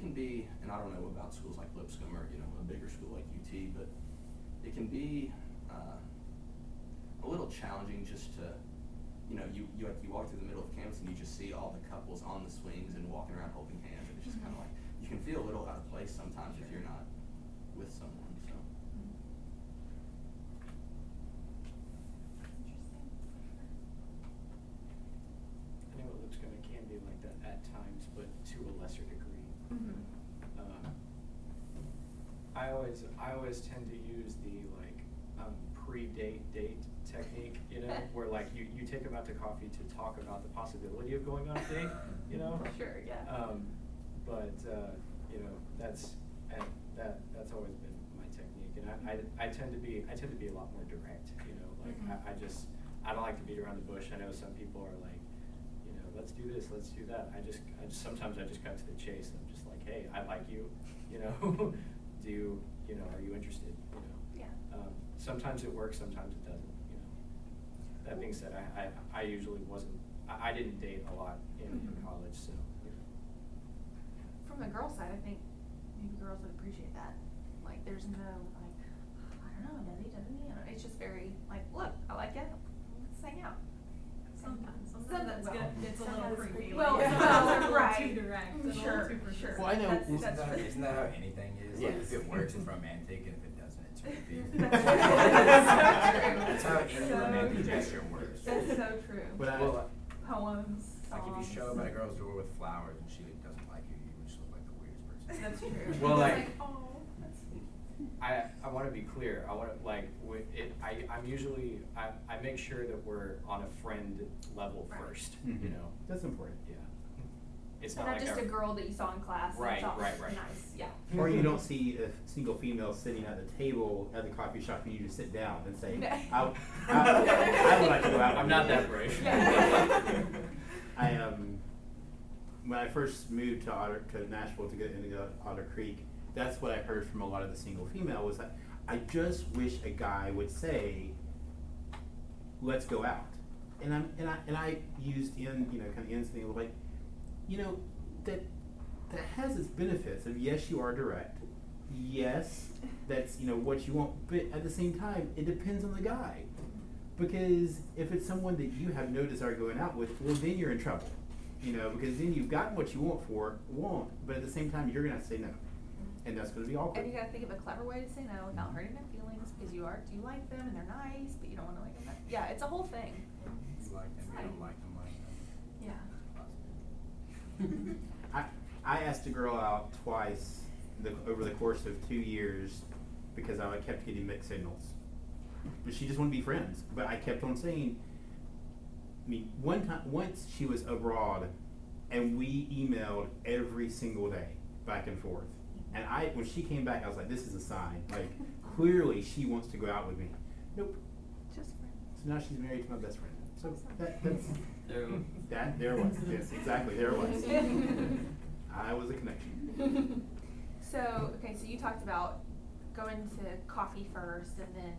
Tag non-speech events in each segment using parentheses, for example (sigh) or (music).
it can be, and I don't know about schools like Lipscomb or, you know, a bigger school like UT, but it can be, uh, a little challenging just to, you know, you, you, like, you walk through the middle of campus and you just see all the couples on the swings and walking around holding hands, and it's just kinda like, you can feel a little out of place sometimes if you're not with someone, so. I know it looks good, it can be like that at times, but to a lesser degree. Mhm. Um, I always, I always tend to use the like, um, pre-date date technique, you know, (laughs) where like you, you take them out to coffee to talk about the possibility of going on a date, you know? (laughs) Sure, yeah. Um, but, uh, you know, that's, and that, that's always been my technique, and I, I, I tend to be, I tend to be a lot more direct, you know, like, Mhm. I, I just, I don't like to beat around the bush, I know some people are like, you know, let's do this, let's do that, I just, I just, sometimes I just cut to the chase, and I'm just like, hey, I like you, you know, (laughs) do you, you know, are you interested, you know? Yeah. Um, sometimes it works, sometimes it doesn't, you know. That being said, I, I, I usually wasn't, I, I didn't date a lot in, in Mhm. college, so, you know. From the girl side, I think maybe girls would appreciate that. Like, there's no like, I don't know, does he, doesn't he? It's just very like, look, I like you, let's hang out. Sometimes, Some- sometimes it's well, gonna, it's a little creepy. creepy. like, Well, yeah, well, it's a little right. Too direct, and a little Sure, too sure. Well, I know- That's- Isn't that's Isn't that, true. isn't that how anything is? Like, if it works, it's romantic, and if it doesn't, it's creepy. That's That's how so any romantic So gesture works. That's so true. But I- Well, Poems, like if you show up at a girl's door with flowers and she doesn't like you, you just look like the weirdest person. That's true. (laughs) Well, like- oh, I, I wanna be clear, I wanna, like, wi- it, I, I'm usually, I, I make sure that we're on a friend level Right. first, you Mhm. know? That's important. Yeah. It's And not not like just our- a girl that you saw in class. and Right, it's all right, right. Nice, yeah. Or you don't see a single female sitting at the table at the coffee shop and you just sit down and say, (laughs) I, I, I would like to go out. I'm not that brave. Yeah. (laughs) I um, when I first moved to Otter to Nashville to get into Otter Creek, that's what I heard from a lot of the single female was that I just wish a guy would say, "Let's go out," and I'm and I and I used in you know kind of instinct like, you know, that that has its benefits of yes you are direct, yes that's you know what you want, but at the same time it depends on the guy. Because if it's someone that you have no desire going out with, well, then you're in trouble. You know, because then you've gotten what you want for want, but at the same time, you're gonna have to say no, and that's gonna be awkward. And you gotta think of a clever way to say no without hurting their feelings, because you are, you like them and they're nice, but you don't wanna like them. back. Yeah, it's a whole thing. You like them, you don't like them, like them. Yeah. (laughs) I I asked a girl out twice the, over the course of two years because I kept getting mixed signals, but she just wanted to be friends. But I kept on saying. I mean, one time, once she was abroad, and we emailed every single day, back and forth. And I, when she came back, I was like, "This is a sign. Like, clearly she wants to go out with me." Nope. Just friends. So now she's married to my best friend. So that, that's There we go. that. There it was. Yes, exactly. There it was. (laughs) I was a connection. So, okay, so you talked about going to coffee first and then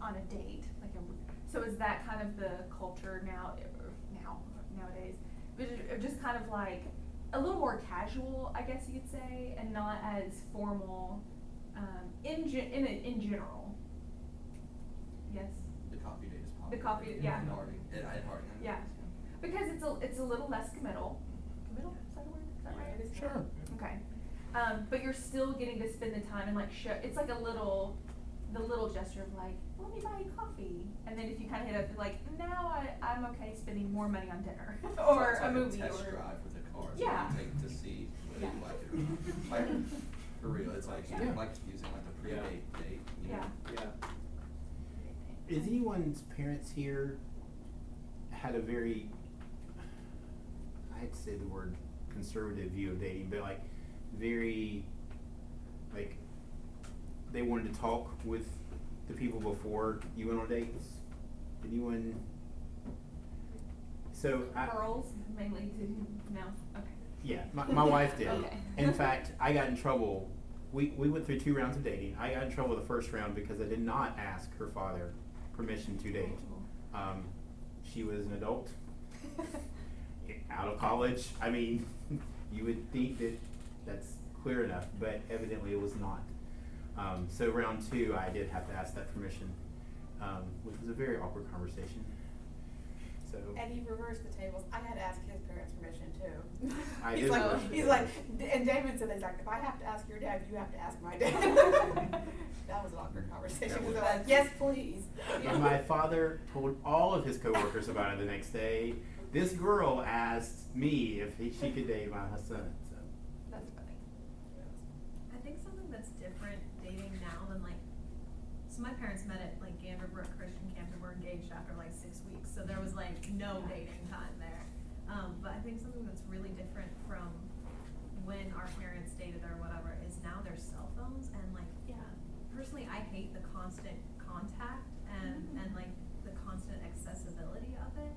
on a date, like a, so is that kind of the culture now, eh, now, nowadays? But it- it just kind of like a little more casual, I guess you could say, and not as formal, um, in gen- in, in general. Yes? The coffee date is popular. The coffee- yeah. At Harding, at, at Harding. Yeah. It is, Because it's a, it's a little less committal. Committal, is that a word? Is that right? Yeah, it is. Sure. Okay. Um, but you're still getting to spend the time and like show, it's like a little, the little gesture of like, let me buy you coffee. And then if you kind of hit up, like, now I, I'm okay spending more money on dinner (laughs) So or it's a like movie test or. drive with a car. so Yeah. you take to see whether you like it or not. Like, for real, it's like, Yeah. like using like a Yeah. pre-date date, you know? Yeah. Yeah. Is anyone's parents here had a very, I'd say the word conservative view of dating, but like very, like, they wanted to talk with the people before you went on dates? Anyone? So I. Girls mainly do, no, okay. Yeah, my, my wife did. Okay. In fact, I got in trouble. We, we went through two rounds of dating. I got in trouble the first round because I did not ask her father permission to date. Um, she was an adult, (laughs) out of college. I mean, (laughs) you would think that that's clear enough, but evidently it was not. Um, so round two, I did have to ask that permission, um, which was a very awkward conversation. So. And he reversed the tables. I had to ask his parents' permission too. I (laughs) he's did like, he's like, and David said, he's like, if I have to ask your dad, you have to ask my dad. (laughs) that was an awkward conversation. Was. like, yes, please. And my father told all of his coworkers about it the next day. This girl asked me if he, she could date my son. So. That's funny. I think something that's different dating now than like, so my parents met at like Ganderbrook Christian Camp and were engaged after like six weeks, so there was like no dating time there. Um, but I think something that's really different from when our parents dated or whatever is now there's cell phones and like, Yeah. personally, I hate the constant contact and, Mhm. and like the constant accessibility of it.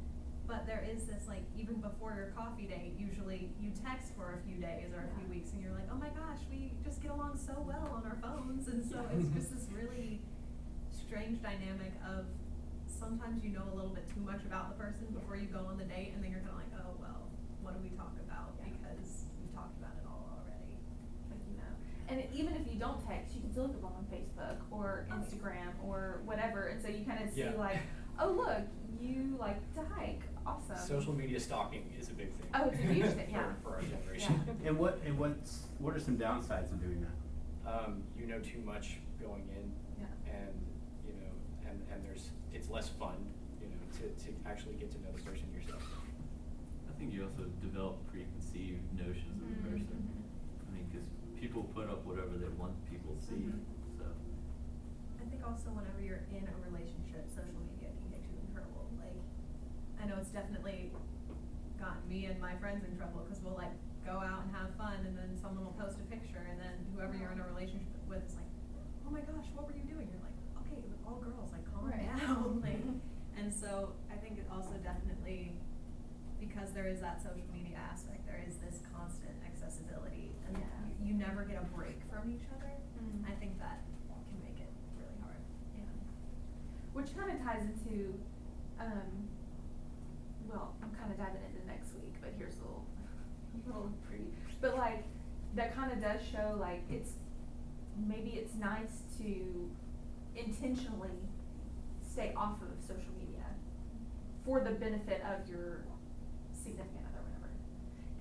But there is this like, even before your coffee date, usually you text for a few days or a few weeks and you're like, oh my gosh, we just get along so well on our phones. And so it's just this really strange dynamic of sometimes you know a little bit too much about the person before you go on the date and then you're kind of like, oh, well, what do we talk about? Yeah. Because we've talked about it all already. Like, you know, and even if you don't text, you can still look them on Facebook or Oh, yeah. Instagram or whatever, and so you kind of see Yeah. like, oh look, you like to hike, awesome. Social media stalking is a big thing. Oh, it's a huge thing, for- (laughs) yeah. For our generation. Yeah. (laughs) And what and what's what are some downsides of doing that? Um, you know too much going in. Yeah. And, you know, and, and there's, it's less fun, you know, to, to actually get to know the person yourself. I think you also develop preconceived notions of the Mhm, person. mhm. I mean, because people put up whatever they want people to see, Mhm. so. I think also whenever you're in a relationship, social media can get you in trouble. Like, I know it's definitely gotten me and my friends in trouble because we'll like go out and have fun and then someone will post a picture and then whoever you're in a relationship with is like, oh my gosh, what were you doing? You're like, okay, but all girls, like calm Right. down. (laughs) like, (laughs) and so I think it also definitely, because there is that social media aspect, there is this constant accessibility and Yeah. you, you never get a break from each other. Mhm. I think that can make it really hard. Yeah. Which kind of ties into, um, kind of diving into next week, but here's a little, little preview. But like, that kind of does show like it's, maybe it's nice to intentionally stay off of social media for the benefit of your significant other, whatever.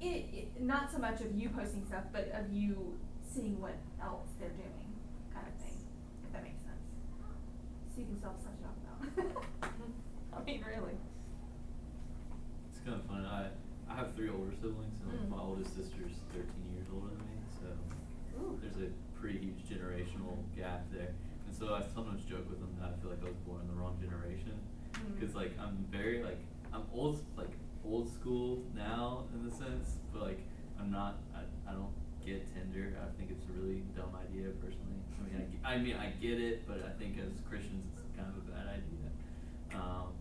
It, it, not so much of you posting stuff, but of you seeing what else they're doing, kind of thing, if that makes sense. So you can still have stuff to about. I mean, really. It's kind of fun. I, I have three older siblings, and Mm. my oldest sister's 13 years older than me, so Ooh. there's a pretty huge generational gap there. And so I sometimes joke with them that I feel like I was born in the wrong generation, Mm. because like I'm very like I'm old like old school now in the sense, but like I'm not. I, I don't get Tinder. I think it's a really dumb idea personally. I mean, I, I mean I get it, but I think as Christians it's kind of a bad idea. Um,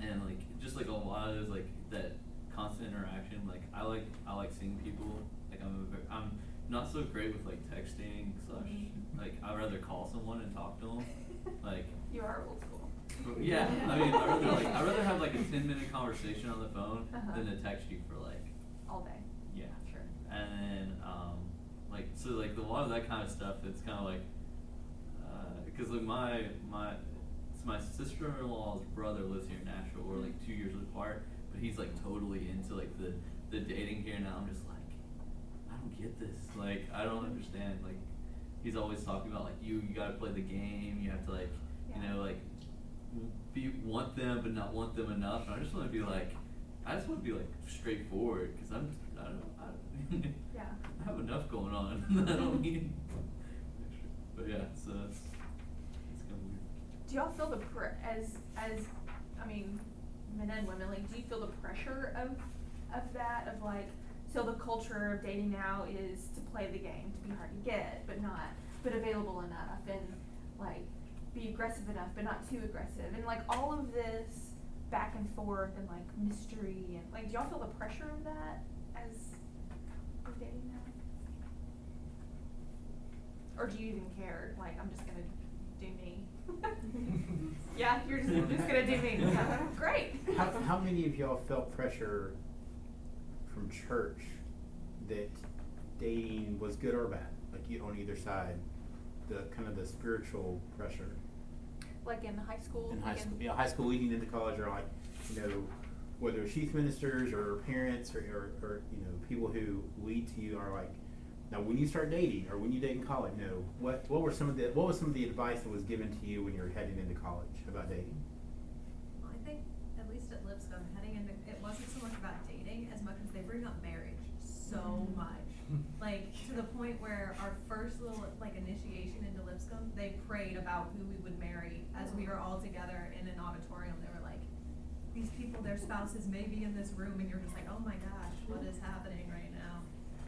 and like just like a lot of those like that constant interaction like i like i like seeing people like i'm a very, i'm not so great with like texting slash Mhm. like i'd rather call someone and talk to them (laughs) like You are old school. but yeah i mean i'd rather like i'd rather have like a 10 minute conversation on the phone Uh-huh. than to text you for like All day. yeah Sure. and then um like so like a lot of that kind of stuff it's kind of like because like my my so my sister-in-law's brother lives here in Nashville. We're like two years apart, but he's like totally into like the the dating here now. I'm just like, I don't get this. Like I don't understand. Like he's always talking about like you you got to play the game. You have to like you know like be want them but not want them enough. And I just want to be like. I just want to be like straightforward because I'm I don't I, (laughs) Yeah. I have enough going on. (laughs) I don't need. (laughs) But yeah, so it's it's kind of weird. Do y'all feel the pr- as as I mean, men and women like do you feel the pressure of of that of like so the culture of dating now is to play the game, to be hard to get, but not but available enough and like be aggressive enough but not too aggressive and like all of this back and forth and like mystery and like do y'all feel the pressure of that as with dating now? Or do you even care? Like I'm just gonna do me. (laughs) yeah, you're just, you're just gonna do me. Yeah, Great. How, how many of y'all felt pressure from church that dating was good or bad, like you on either side, the kind of the spiritual pressure Like in high school. in high like school, yeah, high school leading into college, or like you know whether it's youth ministers or parents or, or, or you know people who lead to you are like now when you start dating or when you date in college, you know what what were some of the what was some of the advice that was given to you when you were heading into college about dating? Well, I think, at least at Lipscomb, heading into, it wasn't so much about dating as much as they bring up marriage so Mhm. much. Like, to the point where our first little, like, initiation into Lipscomb, they prayed about who we would marry as we were all together in an auditorium. They were like, these people, their spouses may be in this room, and you're just like, oh my gosh, what is happening right now?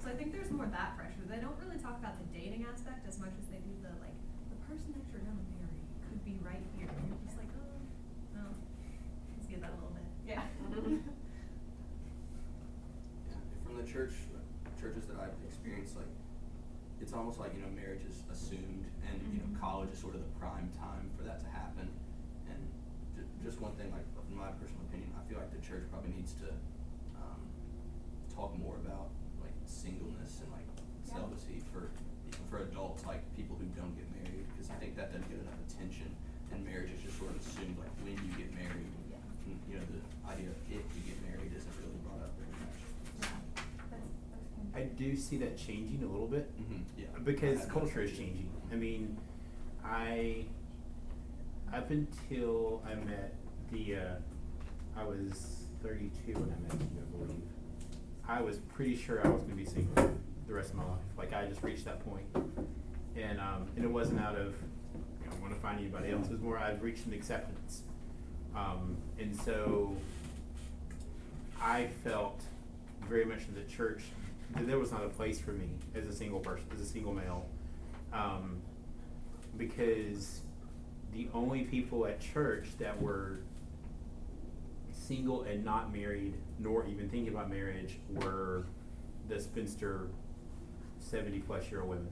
So I think there's more that pressure. They don't really talk about the dating aspect as much as they do the, like, the person that you're gonna marry could be right here. And you're just like, oh, no, let's get that a little bit. Yeah. (laughs) Yeah, from the church, churches that I've experienced, like, it's almost like, you know, marriage is assumed and, you know, Mhm. college is sort of the prime time for that to happen. And ju- just one thing, like, in my personal opinion, I feel like the church probably needs to, um, talk more about, like, singleness and, like, Yeah. celibacy for, for adults, like, people who don't get married, because I think that doesn't get enough attention. And marriage is just sort of assumed, like, when you get married. Yeah. And, you know, the idea of if you get married isn't really brought up very much. Yeah. That's, that's I do see that changing a little bit. Mhm, yeah. Because culture is noticed. changing. I mean, I up until I met the uh, I was 32 when I met you, I believe. I was pretty sure I was going to be single the rest of my life. Like I just reached that point, and um, and it wasn't out of you know, want to find anybody else. It was more I've reached an acceptance, um, and so I felt very much in the church that there was not a place for me as a single person, as a single male, um, because the only people at church that were single and not married, nor even thinking about marriage, were the spinster, seventy plus year old women.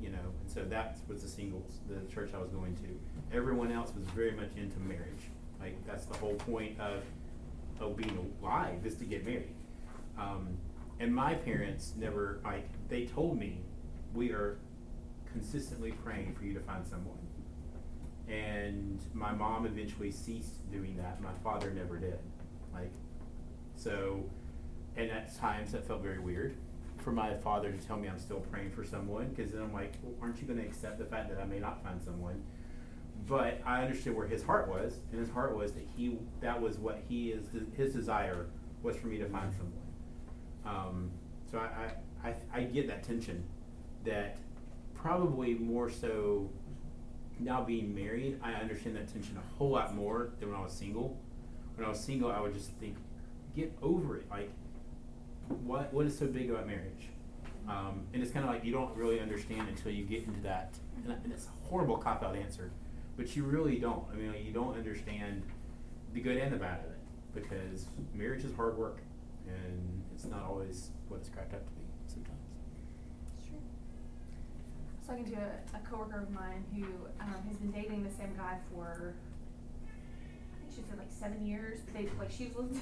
You know, and so that was the singles, the church I was going to. Everyone else was very much into marriage. Like that's the whole point of of being alive is to get married. Um, and my parents never like they told me we are consistently praying for you to find someone. And my mom eventually ceased doing that. My father never did. Like so and at times that felt very weird for my father to tell me I'm still praying for someone because then I'm like, well, aren't you going to accept the fact that I may not find someone? But I understood where his heart was, and his heart was that he that was what he is his desire was for me to find someone. Um, so I, I, I, I get that tension that probably more so now being married, I understand that tension a whole lot more than when I was single. When I was single, I would just think, get over it. Like, what what is so big about marriage? Um, and it's kind of like you don't really understand until you get into that. And, it's a horrible cop out answer, but you really don't. I mean, you don't understand the good and the bad of it because marriage is hard work, and it's not always what it's cracked up to be sometimes. Sure. I was talking to a, a coworker of mine who um, has been dating the same guy for, I think she said like seven years. They like she's lived.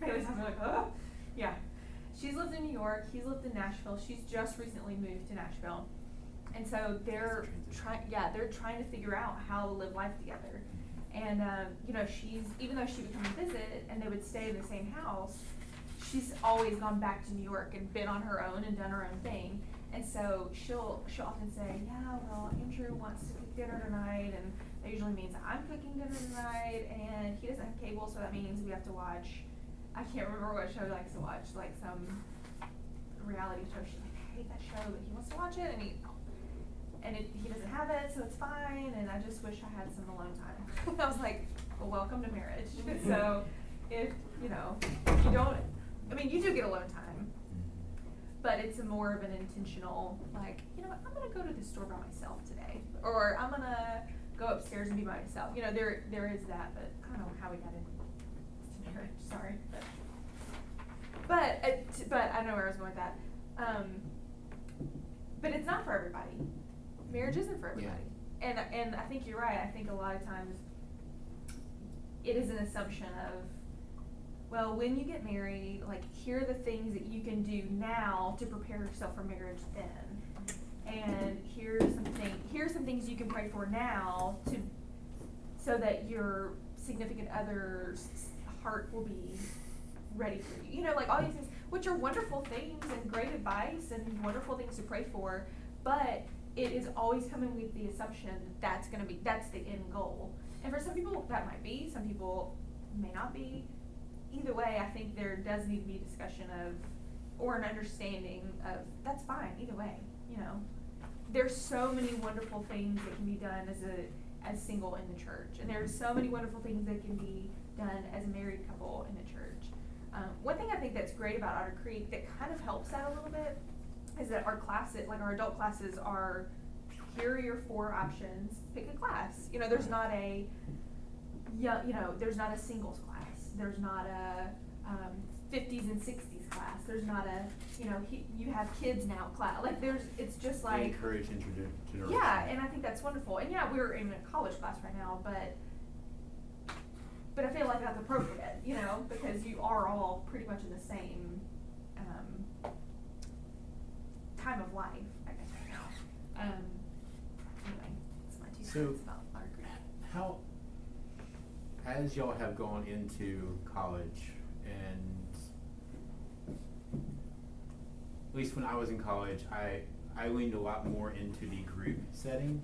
Bailey's having like, oh, yeah. She's lived in New York. He's lived in Nashville. She's just recently moved to Nashville, and so they're trying. Yeah, they're trying to figure out how to live life together. And um, you know, she's even though she would come and visit, and they would stay in the same house she's always gone back to New York and been on her own and done her own thing. And so she'll she'll often say, Yeah, well, Andrew wants to cook dinner tonight and that usually means I'm cooking dinner tonight and he doesn't have cable so that means we have to watch I can't remember what show he likes to watch, like some reality show. She's like, I hate that show, but he wants to watch it and he and it, he doesn't have it, so it's fine and I just wish I had some alone time. (laughs) I was like, Well welcome to marriage. (laughs) Mm-hmm. so if you know, if you don't I mean, you do get alone time, mm-hmm. but it's a more of an intentional, like, you know what, I'm gonna go to the store by myself today, or I'm gonna go upstairs and be by myself. You know, there there is that, but I don't know how we got into Sorry, but but uh, t- but I don't know where I was going with that. Um, but it's not for everybody. Marriage isn't for Yeah. everybody, and and I think you're right. I think a lot of times it is an assumption of well, when you get married, like here are the things that you can do now to prepare yourself for marriage then. And here's some thing, here's some things you can pray for now to, so that your significant other's heart will be ready for you. You know, like all these things, which are wonderful things and great advice and wonderful things to pray for, but it is always coming with the assumption that that's gonna be, that's the end goal. And for some people, that might be, some people may not be. Either way, I think there does need to be discussion of, or an understanding of, that's fine, either way, you know. There's so many wonderful things that can be done as a, as single in the church, and there's so many wonderful things that can be done as a married couple in the church. Um, one thing I think that's great about Otter Creek that kind of helps that a little bit is that our classes, like our adult classes, are here are your four options. Pick a class. You know, there's not a, yeah, you know, there's not a singles class. There's not a um, 50s and 60s class. There's not a, you know, he, you have kids now class. Like there's, it's just They like encourage intergeneration. yeah, and I think that's wonderful. And yeah, we're in a college class right now, but but I feel like that's appropriate, you know, because you are all pretty much in the same um, time of life, I guess right now. Um, anyway, that's my two So, cents about our group. how, as y'all have gone into college and at least when I was in college, I, I leaned a lot more into the group setting,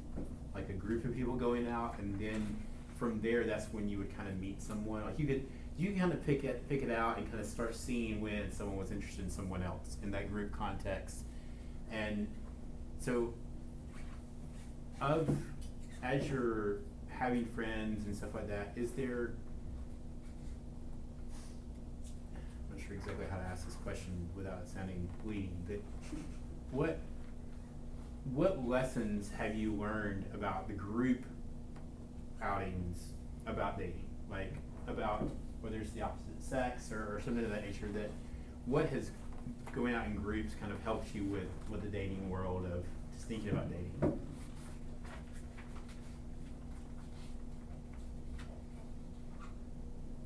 like a group of people going out, and then from there, that's when you would kind of meet someone. Like you could, you kind of pick it, pick it out, and kind of start seeing when someone was interested in someone else in that group context, and so of as you're having friends and stuff like that, is there I'm not sure exactly how to ask this question without sounding leading, but what what lessons have you learned about the group outings about dating? Like about whether it's the opposite sex or, or something of that nature that what has going out in groups kind of helps you with, with the dating world of just thinking about dating?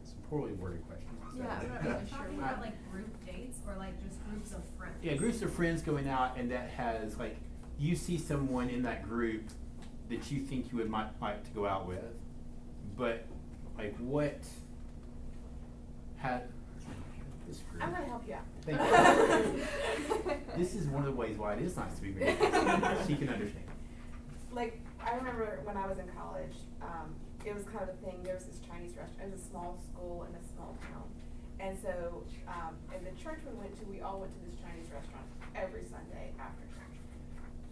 It's a poorly worded question. Yeah, I'm not Are really sure talking about like group dates or like just groups of friends? Yeah, groups of friends going out and that has like you see someone in that group that you think you would might like to go out with, but like what had this group? I'm gonna help you out. Thank (laughs) you. this is one of the ways why it is nice to be married. she can understand. Like, I remember when I was in college, um, it was kind of a thing, there was this Chinese restaurant, it was a small school in a small town. And so, um, in the church we went to, we all went to this Chinese restaurant every Sunday after church.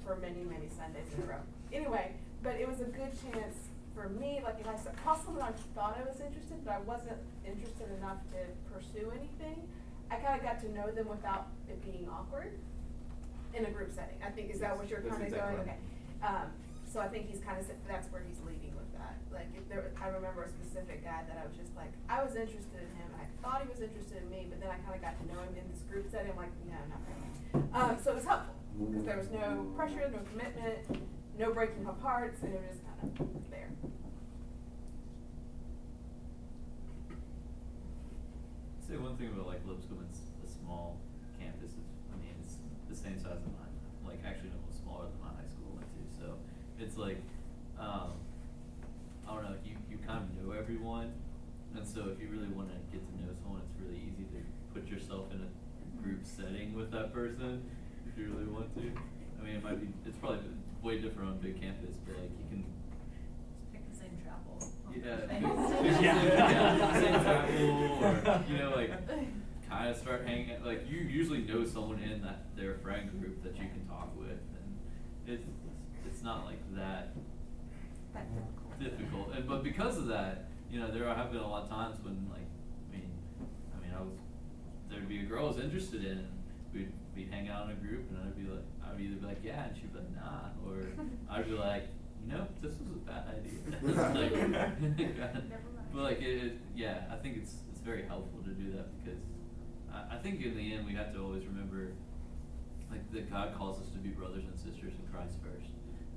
For many, many Sundays in a row. Anyway, but it was a good chance for me, like if I saw someone I thought I was interested, but I wasn't interested enough to pursue anything, I kinda got to know them without it being awkward in a group setting. I think, is that what you're kinda exactly going, right. okay. Um, so I think he's kinda, that's where he's leading with that. Like, if there, I remember a specific guy that I was just like, I was interested in him, and I thought he was interested in me, but then I kinda got to know him in this group setting, I'm like, no, not really. Um, so it was helpful, cause there was no pressure, no commitment, no breaking of hearts, and it was just kinda there. Say one thing about like Lipscomb, it's a small campus. I mean, it's the same size as mine. Like actually, almost smaller than my high school went to. So it's like, um, I don't know. You you kind of know everyone, and so if you really want to get to know someone, it's really easy to put yourself in a group setting with that person if you really want to. I mean, it might be. It's probably way different on big campus, but like you can Just pick the same chapel. yeah, (laughs) (laughs) Thursday. yeah, yeah, same chapel, or you know, like (laughs) kind of start hanging. out. Like you usually know someone in that their friend group that you can talk with, and it's it's not like that That difficult. difficult. And but because of that, you know, there have been a lot of times when like, I mean, I mean, I was there'd be a girl I was interested in, and we'd we'd hang out in a group, and I'd be like, I'd either be like, yeah, and she'd be like, nah, or (laughs) I'd be like, you know, this was a bad idea. (laughs) (laughs) like, but like it, it, yeah, I think it's it's very helpful to do that because I, I think in the end we have to always remember like that God calls us to be brothers and sisters in Christ first.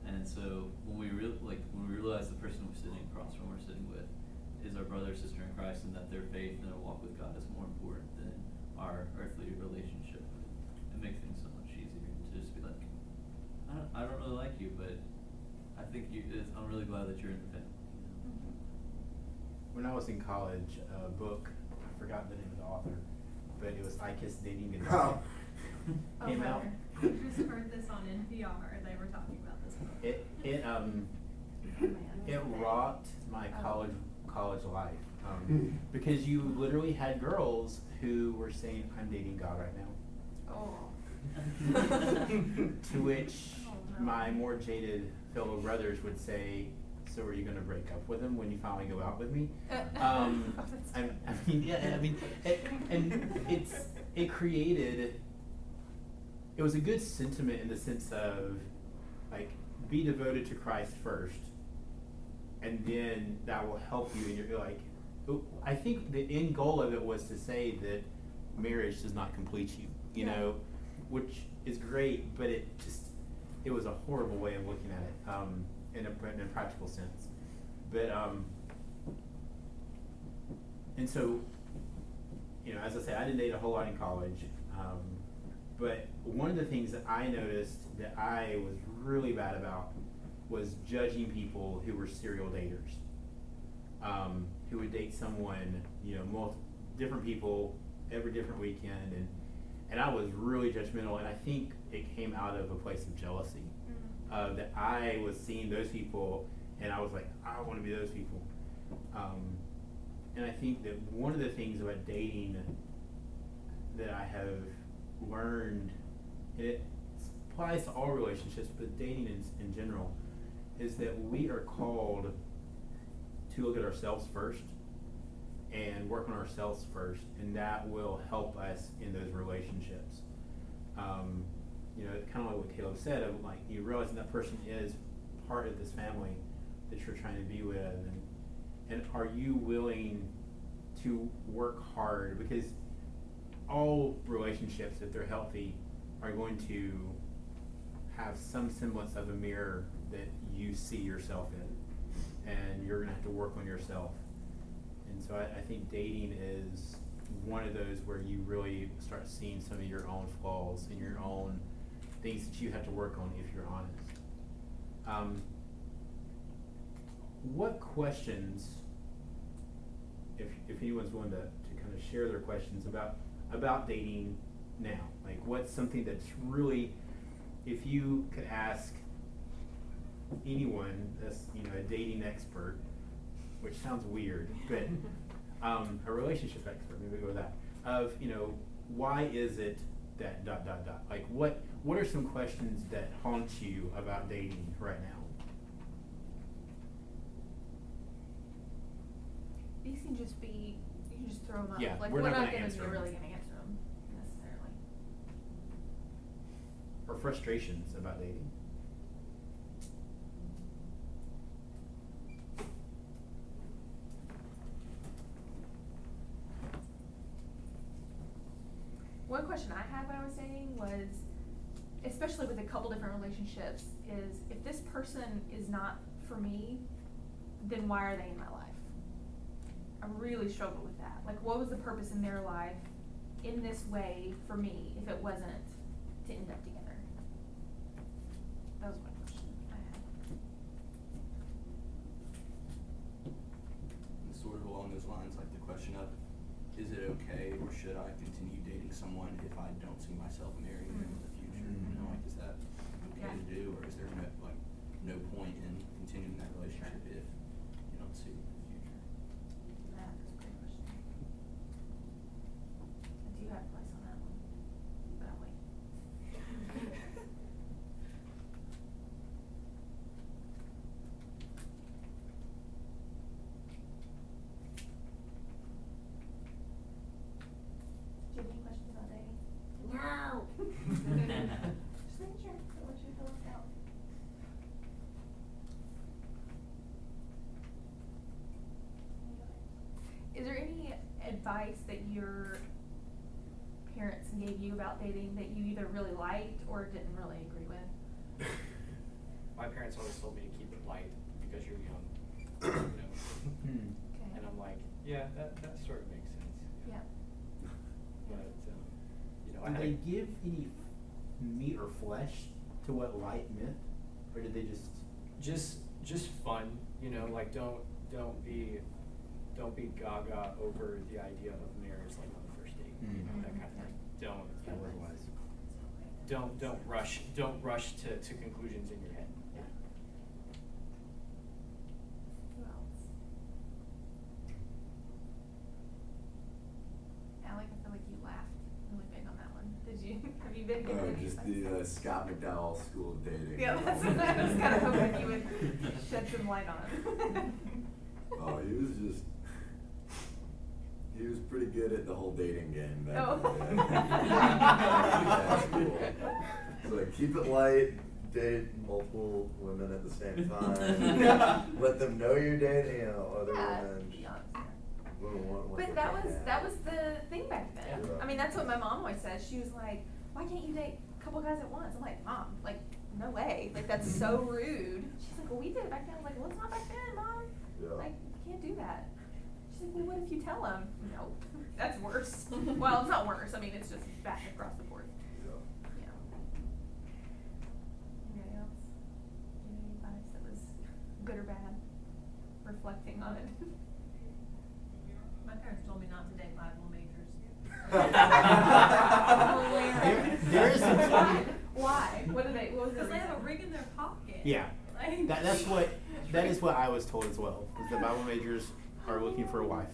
And so when we real like when we realize the person we're sitting across from we're sitting with is our brother or sister in Christ and that their faith and their walk with God is more important than our earthly relationship. It makes things so much easier to just be like, I don't, I don't really like you, but I think you. It's, I'm really glad that you're in the family. When I was in college, a book, I forgot the name of the author, but it was I Kissed Dating Goodbye. Oh, (laughs) Came out. I just heard this on NPR, they were talking about this book. It, it, um, it rocked my college, college life. Um, because you literally had girls who were saying, I'm dating God right now. Oh. To (laughs) which Oh, my more jaded fellow brothers would say, "So are you going to break up with him when you finally go out with me?" (laughs) Um, Oh, (laughs) I, I mean, yeah, I mean, it, and it's it created. It was a good sentiment in the sense of, like, be devoted to Christ first, and then that will help you. And you're like, I think the end goal of it was to say that marriage does not complete you. You Yeah. know, which is great, but it just it was a horrible way of looking at it um, in a in a practical sense. But um, and so, you know, as I say, I didn't date a whole lot in college. Um, but one of the things that I noticed that I was really bad about was judging people who were serial daters, um, who would date someone, you know, multi- different people every different weekend, and and I was really judgmental, and I think it came out of a place of jealousy, Mm. uh, that I was seeing those people, and I was like, I want to be those people, um, and I think that one of the things about dating that I have learned, and it applies to all relationships, but dating in, in general, is that we are called to look at ourselves first and work on ourselves first, and that will help us in those relationships. Um, you know, kind of like what Caleb said, of like you realize that person is part of this family that you're trying to be with, and and are you willing to work hard because all relationships, if they're healthy, are going to have some semblance of a mirror that you see yourself in, and you're gonna have to work on yourself. And so I, I think dating is one of those where you really start seeing some of your own flaws and your own things that you have to work on if you're honest. Um, what questions, if, if anyone's willing to, to kind of share their questions about, about dating now, like what's something that's really, if you could ask anyone that's, you know, a dating expert, which sounds weird, but um, a relationship expert, maybe go with that, of, you know, why is it that dot, dot, dot? Like what, what are some questions that haunt you about dating right now? These can just be, you can just throw them up. Yeah, like we're we're, not not, gonna gonna answer be 'em. really gonna answer them necessarily. Or frustrations about dating? One question I had when I was dating was, especially with a couple different relationships, is if this person is not for me, then why are they in my life? I really struggled with that. Like, what was the purpose in their life in this way for me if it wasn't to end up together? That was one question I had. And sort of along those lines, like the question of, is it okay or should I someone if I don't see myself marrying them in the future? You know, like is that okay Yeah. to do, or is there no, like, no point in continuing that relationship if you don't see it in the future? Yeah, that's a great question. I do have advice on that one, but I'll wait. Do you have any questions about dating? No. Just making sure, don't want you to feel left out. Is there any advice that your parents gave you about dating that you either really liked or didn't really agree with? (laughs) My parents always told me to keep it light because you're young, you know. Hmm. Okay. And I'm like, Yeah, that, that sort of makes sense. Yeah. But, um, you know, I Did had they give any meat or flesh to what light meant, or did they just? just just fun, you know, like don't don't be don't be gaga over the idea of marriage like on the first date, you know, that kind of thing. Don't Kind of otherwise. don't don't rush don't rush to, to conclusions in your head. Yeah. Who else? Alec, I feel like you laughed really big on that one. Did you? (laughs) Have you been Oh, any just the uh, Scott McDowell School of Dating. Yeah, that's what I was kind of hoping you would shed some light on. (laughs) Oh, he was just, he was pretty good at the whole dating game back Oh. in the day. At school. So like, keep it light, date multiple women at the same time. (laughs) Let them know you're dating, you know, other Yeah, women. yeah. But that was, have. that was the thing back then. Yeah. I mean, that's what my mom always says. She was like, why can't you date a couple guys at once? I'm like, mom, like, no way. Like, that's so (laughs) rude. She's like, well, we did it back then. I was like, well, it's not back then, mom. Yeah. Like, you can't do that. She's like, well, what if you tell him? No, that's worse. (laughs) well, it's not worse. I mean, it's just back across the board. Yeah. Yeah. Anybody else? Any advice that was good or bad? Reflecting on it. My parents told me not to date Bible majors. There- (laughs) there is some Why? Why? What do they? What was the Because they have a ring in their pocket. Yeah, Like- that, that's what that is what I was told as well. Is the Bible majors are looking for a wife.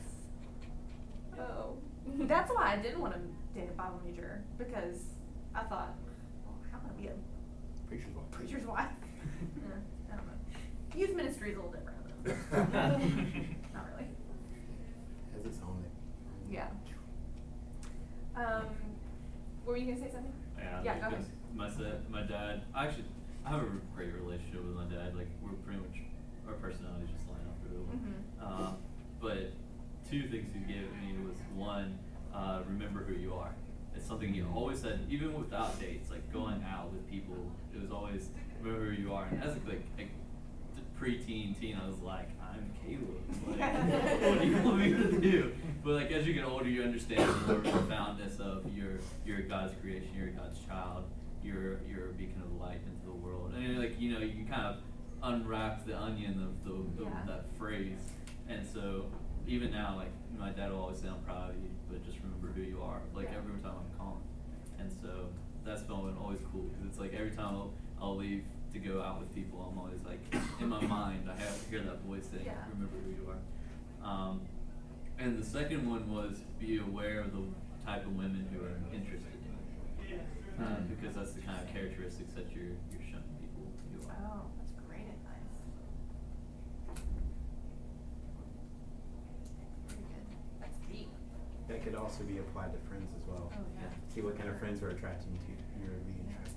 Oh, (laughs) that's why I didn't want to date a Bible major because I thought, well, how can I be a Preacher's wife. preacher's wife? (laughs) Eh, I don't know. Youth ministry is a little different. though. (laughs) Not really. Has its own. Yeah. Um, were you gonna say something? Yeah, Yeah, like, go ahead. My sa- my dad. I actually, I have a great relationship with my dad. Like we're pretty much our personalities just line up really well. Mhm. Uh, but two things he gave me was one, uh, remember who you are. It's something you always said, even without dates, like going out with people. It was always remember who you are. And as a like, like preteen teen, I was like, I'm Caleb. Like, (laughs) what do you want me to do? But like as you get older, you understand the more profoundness of your you're God's creation, you're God's child, you're you're a beacon of light into the world, and like you know you kind of unwrap the onion of the, the Yeah. that phrase, and so even now like my dad will always say I'm proud of you, but just remember who you are. Like Yeah. every time I'm calling, and so that's been always cool because it's like every time I'll, I'll leave to go out with people, I'm always like in my mind I have to hear that voice saying Yeah. remember who you are. Um, and the second one was be aware of the type of women who are interested in you. Uh, because that's the kind of characteristics that you're, you're showing people you are. Oh, that's great advice. Pretty good. That's deep. That could also be applied to friends as well. Oh, yeah. See what kind of friends are attracting to you're being attracted.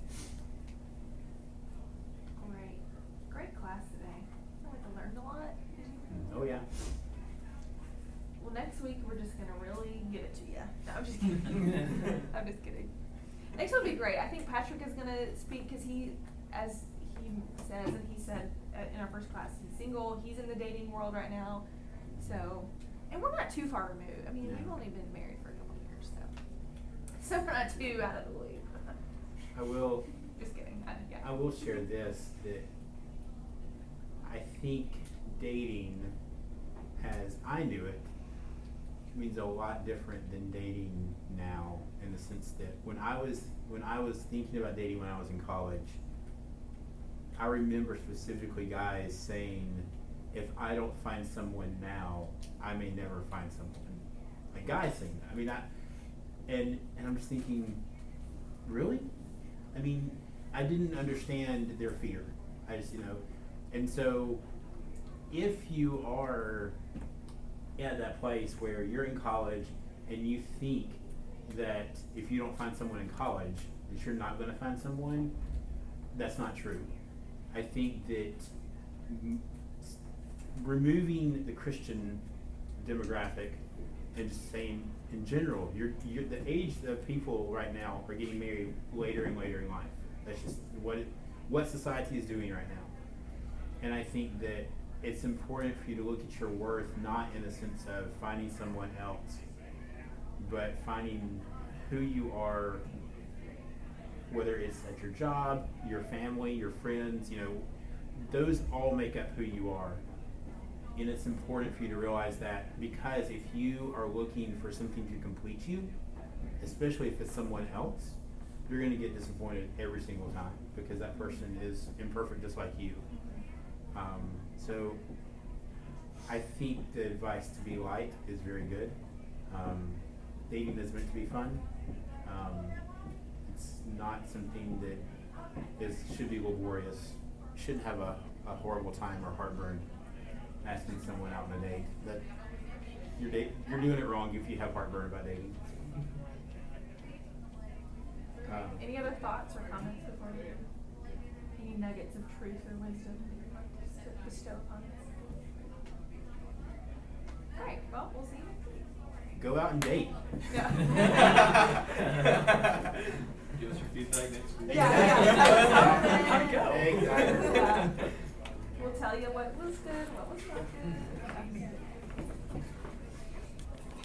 Great. Great class today. I like learned a lot. Oh yeah. Well, next week we're just gonna really give it to you. No, I'm just kidding. (laughs) I'm just kidding. Next week will be great. I think Patrick is gonna speak because he, as he says, and he said uh, in our first class, he's single. He's in the dating world right now. So, and we're not too far removed. I mean, we've only been married for a couple of years, so (laughs) so we're not too out of the loop. I will. (laughs) just kidding. I, yeah. I will share this that I think dating, as I knew it, means a lot different than dating now in the sense that when I was when I was thinking about dating when I was in college, I remember specifically guys saying, if I don't find someone now, I may never find someone. Like guys saying that. I mean I and and I'm just thinking, really? I mean, I didn't understand their fear. I just, you know, and so if you are at that place where you're in college and you think that if you don't find someone in college that you're not going to find someone, that's not true. I think that removing the Christian demographic and just saying in general, you're, you're the age of people right now are getting married later and later in life. That's just what it, what society is doing right now. And I think that it's important for you to look at your worth not in the sense of finding someone else, but finding who you are, whether it's at your job, your family, your friends, you know, those all make up who you are. And it's important for you to realize that because if you are looking for something to complete you, especially if it's someone else, you're going to get disappointed every single time because that person is imperfect just like you. Um, so I think the advice to be light is very good. Um, dating is meant to be fun. Um, it's not something that is should be laborious. Shouldn't have a, a horrible time or heartburn asking someone out on a date. That you're date you're doing it wrong if you have heartburn about dating. Um, Any other thoughts or comments before we, any nuggets of truth or wisdom that you'd like to bestow upon us? Alright, well, we'll see you next week. go out and date. Yeah. (laughs) Give us your feedback next week. Yeah, yeah. (laughs) How'd it go? Exactly. Tell you what was good, what was not good.